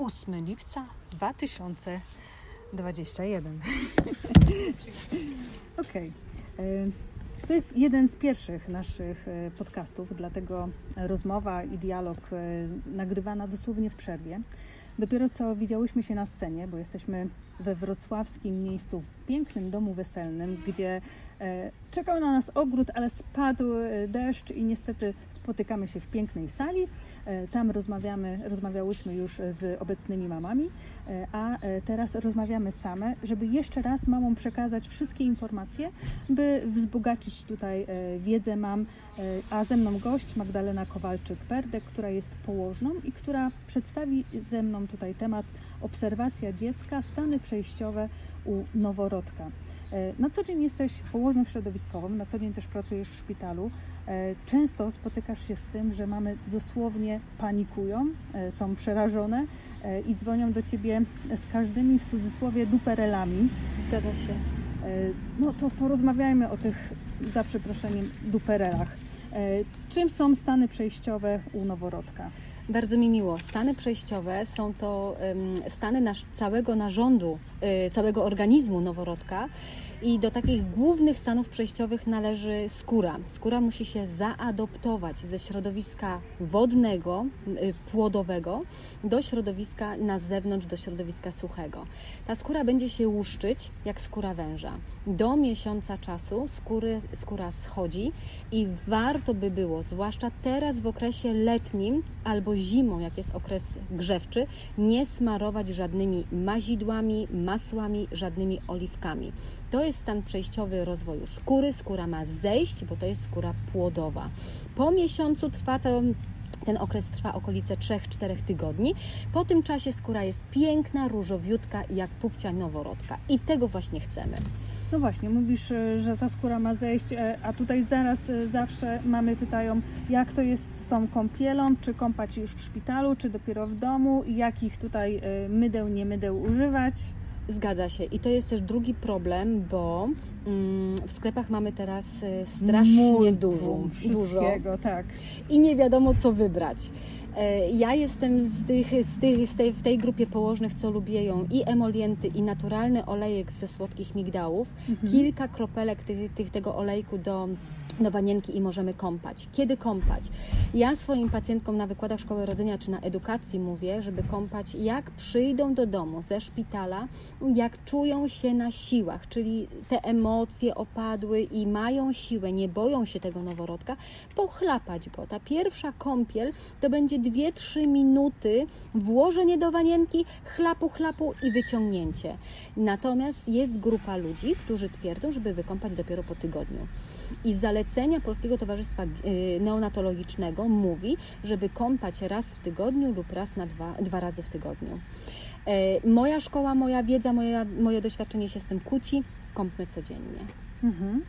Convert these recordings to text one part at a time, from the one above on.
8 lipca 2021. Okej. E, To jest jeden z pierwszych naszych e, podcastów, dlatego rozmowa i dialog e, nagrywana dosłownie w przerwie. Dopiero co widziałyśmy się na scenie, bo jesteśmy we wrocławskim miejscu, pięknym domu weselnym, gdzie e, czekał na nas ogród, ale spadł e, deszcz i niestety spotykamy się w pięknej sali. E, Tam rozmawiamy, rozmawiałyśmy już z obecnymi mamami, a teraz rozmawiamy same, żeby jeszcze raz mamom przekazać wszystkie informacje, by wzbogacić tutaj wiedzę mam, a ze mną gość Magdalena Kowalczyk-Perdek, która jest położną i która przedstawi ze mną tutaj temat obserwacja dziecka, stany przejściowe u noworodka. E, Na co dzień jesteś położną środowiskową, na co dzień też pracujesz w szpitalu. E, Często spotykasz się z tym, że mamy dosłownie panikują, e, są przerażone i dzwonią do ciebie z każdymi w cudzysłowie duperelami. Zgadza się. No to porozmawiajmy o tych, za przeproszeniem, duperelach. Czym są stany przejściowe u noworodka? Bardzo mi miło. Stany przejściowe są to stany nasz, całego narządu, y, całego organizmu noworodka. I do takich głównych stanów przejściowych należy skóra. Skóra musi się zaadoptować ze środowiska wodnego, y, płodowego do środowiska na zewnątrz, do środowiska suchego. Ta skóra będzie się łuszczyć jak skóra węża. Do miesiąca czasu skóry, skóra schodzi i warto by było, zwłaszcza teraz w okresie letnim albo zimą, jak jest okres grzewczy, nie smarować żadnymi mazidłami, masłami, żadnymi oliwkami. To jest stan przejściowy rozwoju skóry. Skóra ma zejść, bo to jest skóra płodowa. Po miesiącu trwa to ten okres trwa okolice 3-4 tygodni. Po tym czasie skóra jest piękna, różowiutka, jak pupcia noworodka. I tego właśnie chcemy. No właśnie, mówisz, e, że ta skóra ma zejść, e, a tutaj zaraz e, zawsze mamy pytają, jak to jest z tą kąpielą, czy kąpać już w szpitalu, czy dopiero w domu, i jakich tutaj mydeł, nie mydeł używać. Zgadza się. I to jest też drugi problem, bo mm, w sklepach mamy teraz strasznie Multum dużo, dużo tak. i nie wiadomo co wybrać. E, Ja jestem z tych, z tych, z tej, w tej grupie położnych, co lubią i emolienty, i naturalny olejek ze słodkich migdałów. Mhm. Kilka kropelek tych, tych, tego olejku do, do wanienki i możemy kąpać. Kiedy kąpać? Ja swoim pacjentkom na wykładach szkoły rodzenia czy na edukacji mówię, żeby kąpać jak przyjdą do domu ze szpitala, jak czują się na siłach, czyli te emocje opadły i mają siłę, nie boją się tego noworodka, pochlapać go. Ta pierwsza kąpiel to będzie 2-3 minuty, włożenie do wanienki, chlapu, chlapu i wyciągnięcie. Natomiast jest grupa ludzi, którzy twierdzą, żeby wykąpać dopiero po tygodniu. I zalecenia Polskiego Towarzystwa y, Neonatologicznego mówi, żeby kąpać raz w tygodniu lub raz na dwa, dwa razy w tygodniu. E, Moja szkoła, moja wiedza, moje doświadczenie się z tym kłóci. Kąpmy codziennie. Mhm.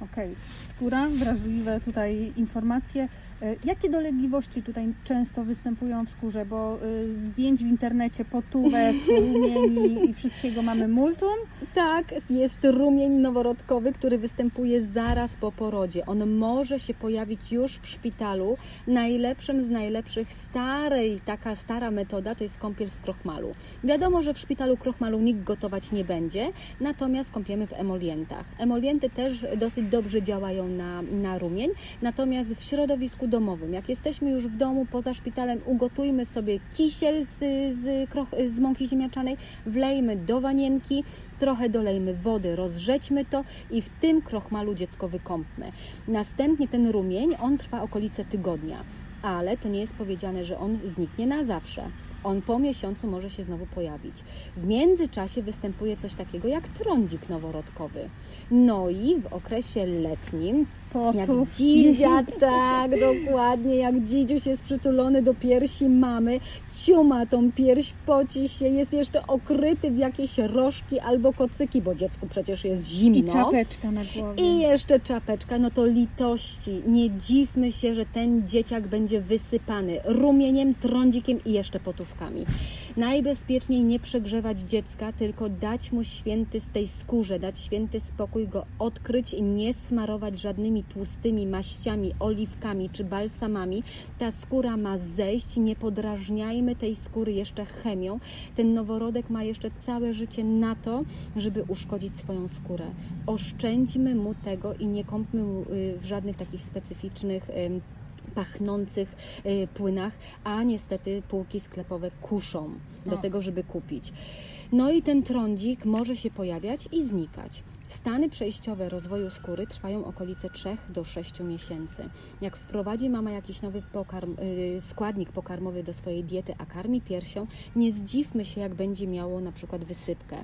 Okej, skóra, wrażliwe tutaj informacje. E, Jakie dolegliwości tutaj często występują w skórze? Bo y, zdjęć w internecie, potówek, rumieni i wszystkiego mamy multum. Tak, jest rumień noworodkowy, który występuje zaraz po porodzie. On może się pojawić już w szpitalu. Najlepszym z najlepszych starej, taka stara metoda to jest kąpiel w krochmalu. Wiadomo, że w szpitalu krochmalu nikt gotować nie będzie, natomiast kąpiemy w emolientach. Emolienty też dosyć dobrze działają na, na rumień, natomiast w środowisku domowym, jak jesteśmy już w domu, poza szpitalem, ugotujmy sobie kisiel z, z, kroch, z mąki ziemniaczanej, wlejmy do wanienki, trochę dolejmy wody, rozrzećmy to i w tym krochmalu dziecko wykąpmy. Następnie ten rumień, on trwa okolice tygodnia, ale to nie jest powiedziane, że on zniknie na zawsze. On po miesiącu może się znowu pojawić. W międzyczasie występuje coś takiego jak trądzik noworodkowy. No i w okresie letnim jak Potów. dzidzia, tak, dokładnie, jak dzidziuś jest przytulony do piersi mamy, ciuma tą pierś, poci się, jest jeszcze okryty w jakieś rożki albo kocyki, bo dziecku przecież jest zimno. I czapeczka na głowie. I jeszcze czapeczka, no to litości. Nie dziwmy się, że ten dzieciak będzie wysypany rumieniem, trądzikiem i jeszcze potówkami. Najbezpieczniej nie przegrzewać dziecka, tylko dać mu święty z tej skórze, dać święty spokój, go odkryć, nie smarować żadnymi tłustymi maściami, oliwkami czy balsamami. Ta skóra ma zejść, nie podrażniajmy tej skóry jeszcze chemią. Ten noworodek ma jeszcze całe życie na to, żeby uszkodzić swoją skórę. Oszczędźmy mu tego i nie kąpmy mu y, w żadnych takich specyficznych pachnących y, płynach, a niestety półki sklepowe kuszą do O. tego, żeby kupić. No i ten trądzik może się pojawiać i znikać. Stany przejściowe rozwoju skóry trwają okolice 3 do 6 miesięcy. Jak wprowadzi mama jakiś nowy pokarm, y, składnik pokarmowy do swojej diety, a karmi piersią, nie zdziwmy się, jak będzie miało na przykład wysypkę.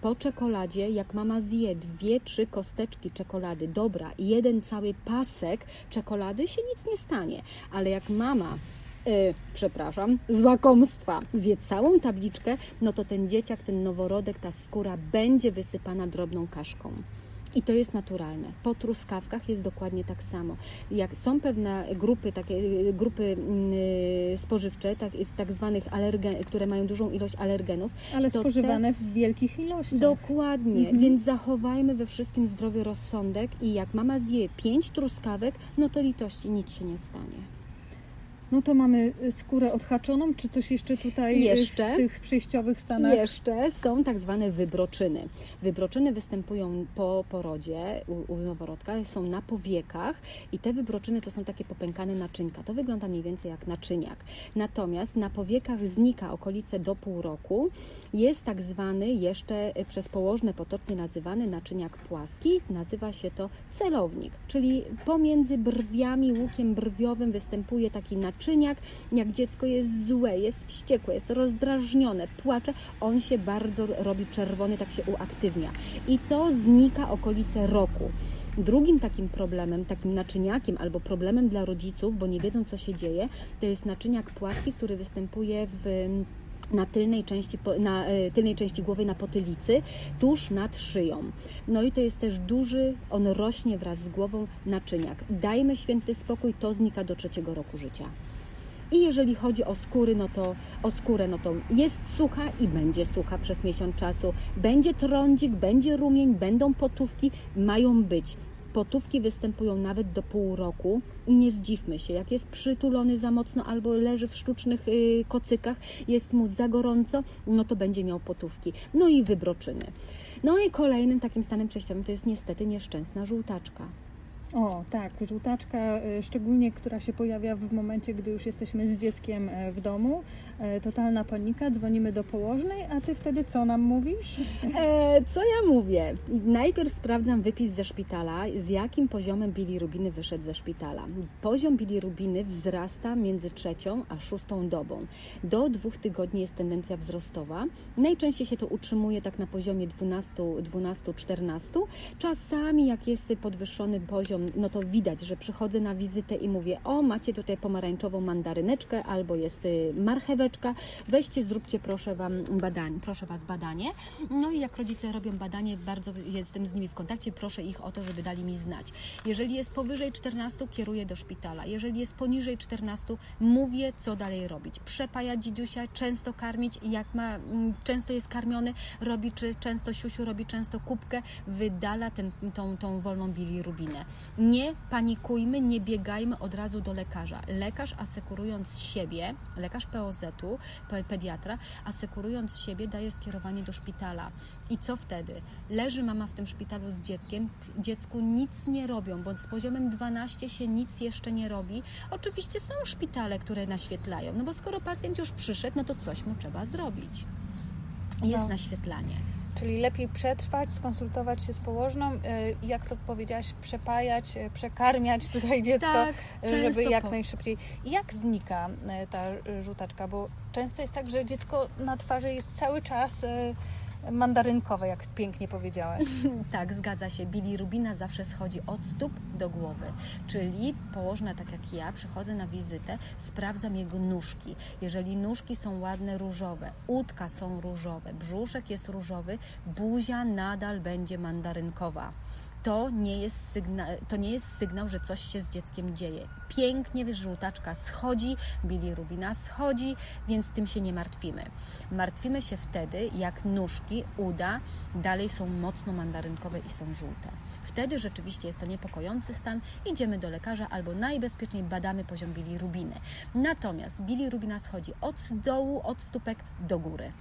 Po czekoladzie, jak mama zje dwie, trzy kosteczki czekolady, dobra, jeden cały pasek czekolady, się nic nie stanie. Ale jak mama y, przepraszam, z łakomstwa zje całą tabliczkę, no to ten dzieciak, ten noworodek, ta skóra będzie wysypana drobną kaszką. I to jest naturalne. Po truskawkach jest dokładnie tak samo. Jak są pewne grupy, takie y, grupy mm, spożywcze, tak, z tak zwanych alergen, które mają dużą ilość alergenów, Ale to te- spożywane w wielkich ilościach. Dokładnie, Mhm. więc zachowajmy we wszystkim zdrowy rozsądek i jak mama zje pięć truskawek, no to litości nic się nie stanie. No to mamy y, skórę odhaczoną, czy coś jeszcze tutaj y, Jeszcze? w tych przejściowych stanach? Jeszcze są tak zwane wybroczyny. Wybroczyny występują po porodzie u, u noworodka, są na powiekach i te wybroczyny to są takie popękane naczynka. To wygląda mniej więcej jak naczyniak. Natomiast na powiekach znika okolice do pół roku. Jest tak zwany jeszcze y, przez położne potocznie nazywany naczyniak płaski. Nazywa się to celownik, czyli pomiędzy brwiami, łukiem brwiowym występuje taki naczyniak. Jak dziecko jest złe, jest wściekłe, jest rozdrażnione, płacze, on się bardzo robi czerwony, tak się uaktywnia. I to znika okolice roku. Drugim takim problemem, takim naczyniakiem albo problemem dla rodziców, bo nie wiedzą co się dzieje, to jest naczyniak płaski, który występuje w na tylnej części, na e, tylnej części głowy, na potylicy, tuż nad szyją. No i to jest też duży, on rośnie wraz z głową naczyniak. Dajmy święty spokój, to znika do trzeciego roku życia. I jeżeli chodzi o skóry, no to o skórę, no to jest sucha i będzie sucha przez miesiąc czasu. Będzie trądzik, będzie rumień, będą potówki, mają być. Potówki występują nawet do pół roku i nie zdziwmy się, jak jest przytulony za mocno albo leży w sztucznych y, kocykach, jest mu za gorąco, no to będzie miał potówki. No i wybroczyny. No i kolejnym takim stanem przejściowym to jest niestety nieszczęsna żółtaczka. O, tak, żółtaczka, y, szczególnie która się pojawia w momencie, gdy już jesteśmy z dzieckiem e, w domu. E, Totalna panika, dzwonimy do położnej, a ty wtedy co nam mówisz? E, co ja mówię? Najpierw sprawdzam wypis ze szpitala, z jakim poziomem bilirubiny wyszedł ze szpitala. Poziom bilirubiny wzrasta między trzecią a szóstą dobą. Do dwóch tygodni jest tendencja wzrostowa. Najczęściej się to utrzymuje tak na poziomie 12-14. Czasami jak jest podwyższony poziom, no to widać, że przychodzę na wizytę i mówię, o macie tutaj pomarańczową mandaryneczkę albo jest y, marcheweczka, weźcie, zróbcie proszę Wam badanie, proszę Was badanie. No i jak rodzice robią badanie, bardzo jestem z nimi w kontakcie, proszę ich o to, żeby dali mi znać. Jeżeli jest powyżej 14, kieruję do szpitala. Jeżeli jest poniżej 14, mówię, co dalej robić. Przepajać dzidziusia, często karmić, jak ma, mm, często jest karmiony, robi czy często siusiu, robi często kubkę, wydala ten, tą, tą wolną bilirubinę. Nie panikujmy, nie biegajmy od razu do lekarza. Lekarz asekurując siebie, lekarz POZ-u, pe- pediatra, asekurując siebie, daje skierowanie do szpitala. I co wtedy? Leży mama w tym szpitalu z dzieckiem, dziecku nic nie robią, bo z poziomem 12 się nic jeszcze nie robi. Oczywiście są szpitale, które naświetlają, no bo skoro pacjent już przyszedł, no to coś mu trzeba zrobić. Jest No. naświetlanie. Czyli lepiej przetrwać, skonsultować się z położną, y, jak to powiedziałaś, przepajać, y, przekarmiać tutaj dziecko, Tak, y, żeby jak po- najszybciej. I Jak znika ta żółtaczka? Bo często jest tak, że dziecko na twarzy jest cały czas mandarynkowe, jak pięknie powiedziałaś. Tak, zgadza się. Bilirubina zawsze schodzi od stóp do głowy. Czyli położna tak jak ja, przychodzę na wizytę, sprawdzam jego nóżki. Jeżeli nóżki są ładne, różowe, udka są różowe, brzuszek jest różowy, buzia nadal będzie mandarynkowa. To nie, jest sygna, to nie jest sygnał, że coś się z dzieckiem dzieje. Pięknie żółtaczka schodzi, bilirubina schodzi, więc tym się nie martwimy. Martwimy się wtedy, jak nóżki, uda dalej są mocno mandarynkowe i są żółte. Wtedy rzeczywiście jest to niepokojący stan, idziemy do lekarza albo najbezpieczniej badamy poziom bilirubiny. Natomiast bilirubina schodzi od dołu, od stópek do góry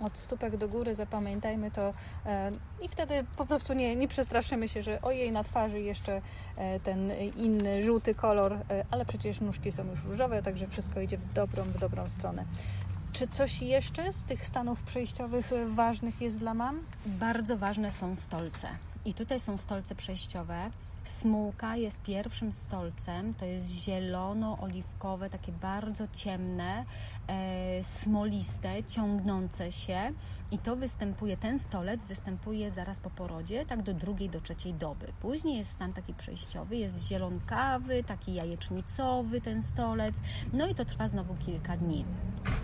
od stópek do góry, zapamiętajmy to e, i wtedy po prostu nie, nie przestraszymy się, że ojej, na twarzy jeszcze e, ten inny, żółty kolor, e, ale przecież nóżki są już różowe, także wszystko idzie w dobrą, w dobrą stronę. Czy coś jeszcze z tych stanów przejściowych ważnych jest dla mam? Bardzo ważne są stolce. I tutaj są stolce przejściowe. Smułka jest pierwszym stolcem, to jest zielono-oliwkowe, takie bardzo ciemne, smoliste, ciągnące się i to występuje, ten stolec występuje zaraz po porodzie, tak do drugiej, do trzeciej doby. Później jest stan taki przejściowy, jest zielonkawy, taki jajecznicowy ten stolec, no i to trwa znowu kilka dni.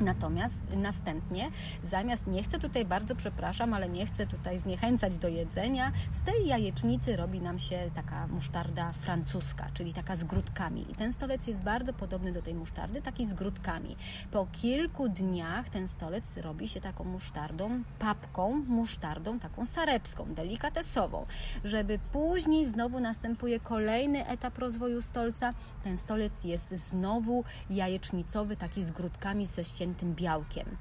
Natomiast następnie, zamiast, nie chcę tutaj bardzo przepraszam, ale nie chcę tutaj zniechęcać do jedzenia, z tej jajecznicy robi nam się taka musztarda francuska, czyli taka z grudkami. I ten stolec jest bardzo podobny do tej musztardy, taki z grudkami. Po kilku dniach ten stolec robi się taką musztardą, papką, musztardą taką sarebską, delikatesową. Żeby później znowu następuje kolejny etap rozwoju stolca, ten stolec jest znowu jajecznicowy, taki z grudkami, ze ściętym białkiem.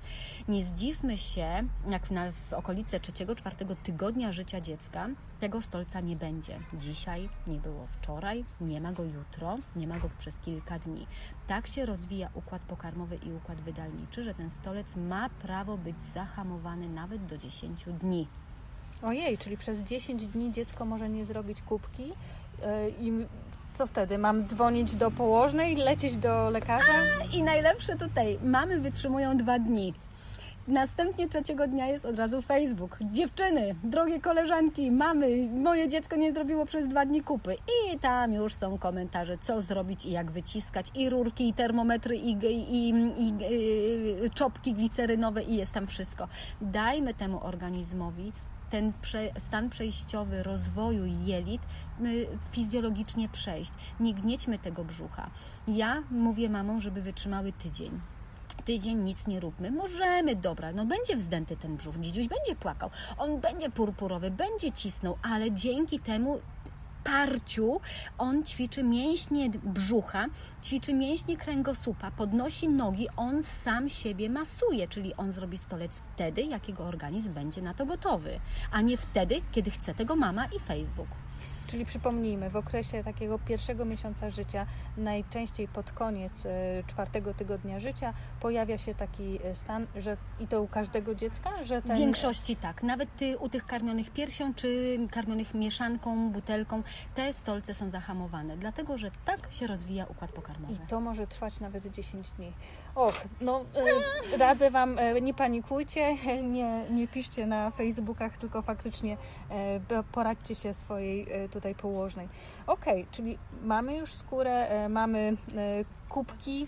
Nie zdziwmy się, jak na, w okolice trzeciego, czwartego tygodnia życia dziecka tego stolca nie będzie. Dzisiaj, nie było wczoraj, nie ma go jutro, nie ma go przez kilka dni. Tak się rozwija układ pokarmowy i układ wydalniczy, że ten stolec ma prawo być zahamowany nawet do 10 dni. Ojej, czyli przez 10 dni dziecko może nie zrobić kubki yy, i co wtedy? Mam dzwonić do położnej, lecieć do lekarza? A, I najlepsze tutaj, mamy wytrzymują dwa dni. Następnie trzeciego dnia jest od razu Facebook. Dziewczyny, drogie koleżanki, mamy, moje dziecko nie zrobiło przez dwa dni kupy. I tam już są komentarze, co zrobić i jak wyciskać. I rurki, i termometry, i, i, i, i yy, czopki glicerynowe i jest tam wszystko. Dajmy temu organizmowi ten prze, stan przejściowy rozwoju jelit fizjologicznie przejść. Nie gniećmy tego brzucha. Ja mówię mamom, żeby wytrzymały tydzień tydzień nic nie róbmy. Możemy, dobra, no będzie wzdęty ten brzuch, dzidziuś będzie płakał, on będzie purpurowy, będzie cisnął, ale dzięki temu parciu on ćwiczy mięśnie brzucha, ćwiczy mięśnie kręgosłupa, podnosi nogi, on sam siebie masuje, czyli on zrobi stolec wtedy, jakiego organizm będzie na to gotowy, a nie wtedy, kiedy chce tego mama i Facebook. Czyli przypomnijmy, w okresie takiego pierwszego miesiąca życia, najczęściej pod koniec e, czwartego tygodnia życia, pojawia się taki e, stan, że i to u każdego dziecka, że ten... W większości tak. Nawet ty, u tych karmionych piersią, czy karmionych mieszanką, butelką, te stolce są zahamowane, dlatego że tak się rozwija układ pokarmowy. I to może trwać nawet 10 dni. Och, no e, radzę Wam, nie panikujcie, nie, nie piszcie na Facebookach, tylko faktycznie poradźcie się swojej tutaj położnej. Ok, czyli mamy już skórę, mamy kubki,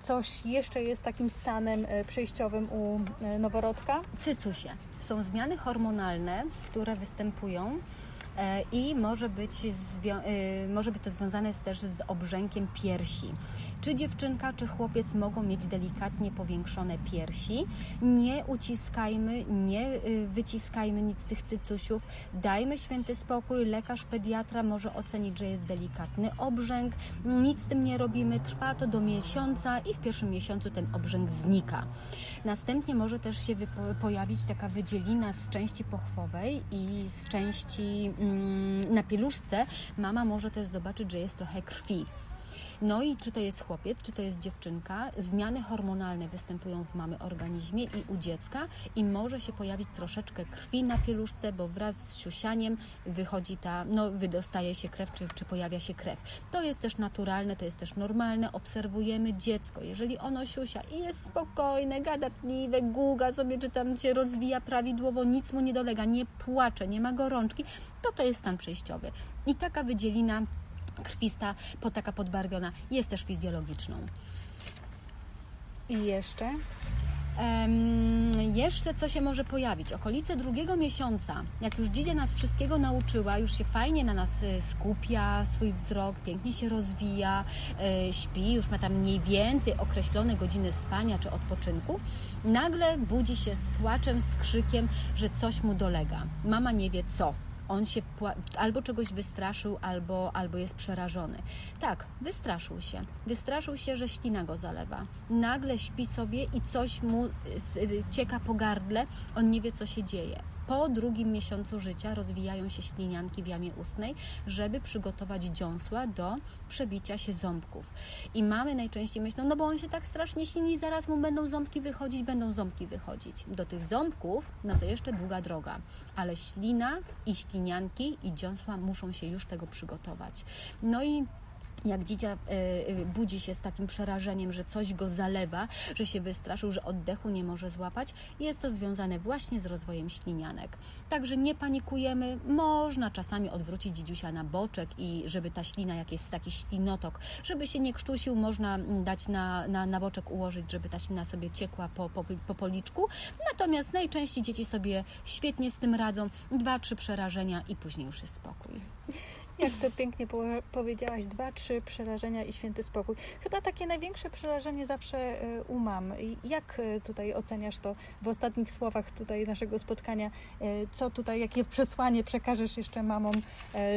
coś jeszcze jest takim stanem przejściowym u noworodka? Cycusie. Są zmiany hormonalne, które występują E, i może być, może być to związane też z obrzękiem piersi. Czy dziewczynka, czy chłopiec mogą mieć delikatnie powiększone piersi. Nie uciskajmy, nie e, wyciskajmy nic z tych cycusiów. Dajmy święty spokój. Lekarz pediatra może ocenić, że jest delikatny obrzęk. Nic z tym nie robimy. Trwa to do miesiąca i w pierwszym miesiącu ten obrzęk znika. Następnie może też się pojawić taka wydzielina z części pochwowej i z części mm, na pieluszce. Mama może też zobaczyć, że jest trochę krwi. No i czy to jest chłopiec, czy to jest dziewczynka, zmiany hormonalne występują w mamy organizmie i u dziecka i może się pojawić troszeczkę krwi na pieluszce, bo wraz z siusianiem wychodzi ta, no wydostaje się krew, czy, czy pojawia się krew. To jest też naturalne, to jest też normalne. Obserwujemy dziecko. Jeżeli ono siusia i jest spokojne, gadatliwe, guga sobie, czy tam się rozwija prawidłowo, nic mu nie dolega, nie płacze, nie ma gorączki, to to jest stan przejściowy. I taka wydzielina krwista, taka podbarwiona, jest też fizjologiczną. I jeszcze? Em, jeszcze co się może pojawić? Okolice drugiego miesiąca, jak już dziedzia nas wszystkiego nauczyła, już się fajnie na nas y, skupia, swój wzrok pięknie się rozwija, y, śpi, już ma tam mniej więcej określone godziny spania czy odpoczynku, nagle budzi się z płaczem, z krzykiem, że coś mu dolega. Mama nie wie co on się albo czegoś wystraszył, albo, albo jest przerażony. Tak, wystraszył się. Wystraszył się, że ślina go zalewa. Nagle śpi sobie i coś mu y, cieka po gardle, on nie wie, co się dzieje. Po drugim miesiącu życia rozwijają się ślinianki w jamie ustnej, żeby przygotować dziąsła do przebicia się ząbków. I mamy najczęściej myślą, no bo on się tak strasznie ślini, zaraz mu będą ząbki wychodzić, będą ząbki wychodzić. Do tych ząbków, no to jeszcze długa droga, ale ślina i ślinianki i dziąsła muszą się już tego przygotować. No i jak dziecię y, budzi się z takim przerażeniem, że coś go zalewa, że się wystraszył, że oddechu nie może złapać, jest to związane właśnie z rozwojem ślinianek. Także nie panikujemy, można czasami odwrócić dzidziusia na boczek i żeby ta ślina, jak jest taki ślinotok, żeby się nie krztusił, można dać na, na, na boczek ułożyć, żeby ta ślina sobie ciekła po, po, po policzku. Natomiast najczęściej dzieci sobie świetnie z tym radzą, dwa, trzy przerażenia i później już jest spokój. Jak to pięknie po- powiedziałaś, dwa, trzy przerażenia i święty spokój. Chyba takie największe przerażenie zawsze y, u mam. I Jak y, tutaj oceniasz to w ostatnich słowach tutaj naszego spotkania? Y, Co tutaj, jakie przesłanie przekażesz jeszcze mamom,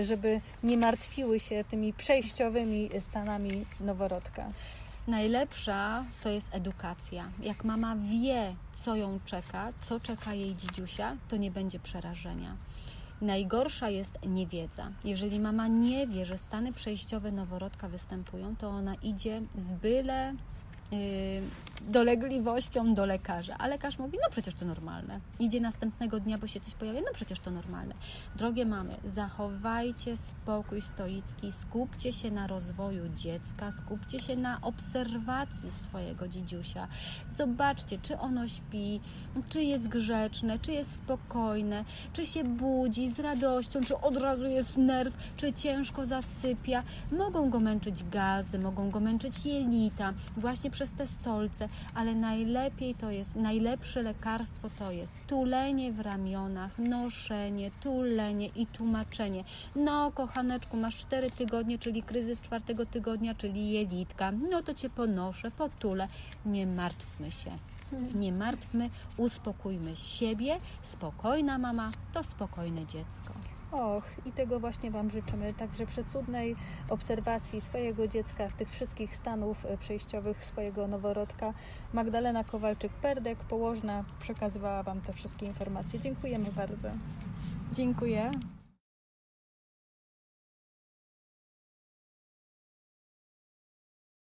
żeby nie martwiły się tymi przejściowymi stanami noworodka? Najlepsza to jest edukacja. Jak mama wie, co ją czeka, co czeka jej dzidziusia, to nie będzie przerażenia. Najgorsza jest niewiedza. Jeżeli mama nie wie, że stany przejściowe noworodka występują, to ona idzie z byle yy, dolegliwością do lekarza. A lekarz mówi, no przecież to normalne. Idzie następnego dnia, bo się coś pojawia, no przecież to normalne. Drogie mamy, zachowajcie spokój stoicki, skupcie się na rozwoju dziecka, skupcie się na obserwacji swojego dzidziusia. Zobaczcie, czy ono śpi, czy jest grzeczne, czy jest spokojne, czy się budzi z radością, czy od razu jest nerw, czy ciężko zasypia. Mogą go męczyć gazy, mogą go męczyć jelita, właśnie przez te stolce, ale najlepiej to jest, najlepsze lekarstwo to jest tulenie w ramionach, noszenie, tulenie i tłumaczenie. No, kochaneczku, masz 4 tygodnie, czyli kryzys czwartego tygodnia, czyli jelitka. No to cię ponoszę, potulę. Nie martwmy się. Nie martwmy, uspokójmy siebie. Spokojna mama to spokojne dziecko. Och, i tego właśnie Wam życzymy. Także przecudnej obserwacji swojego dziecka, tych wszystkich stanów e, przejściowych swojego noworodka. Magdalena Kowalczyk-Perdek, położna, przekazywała Wam te wszystkie informacje. Dziękujemy bardzo. Dziękuję.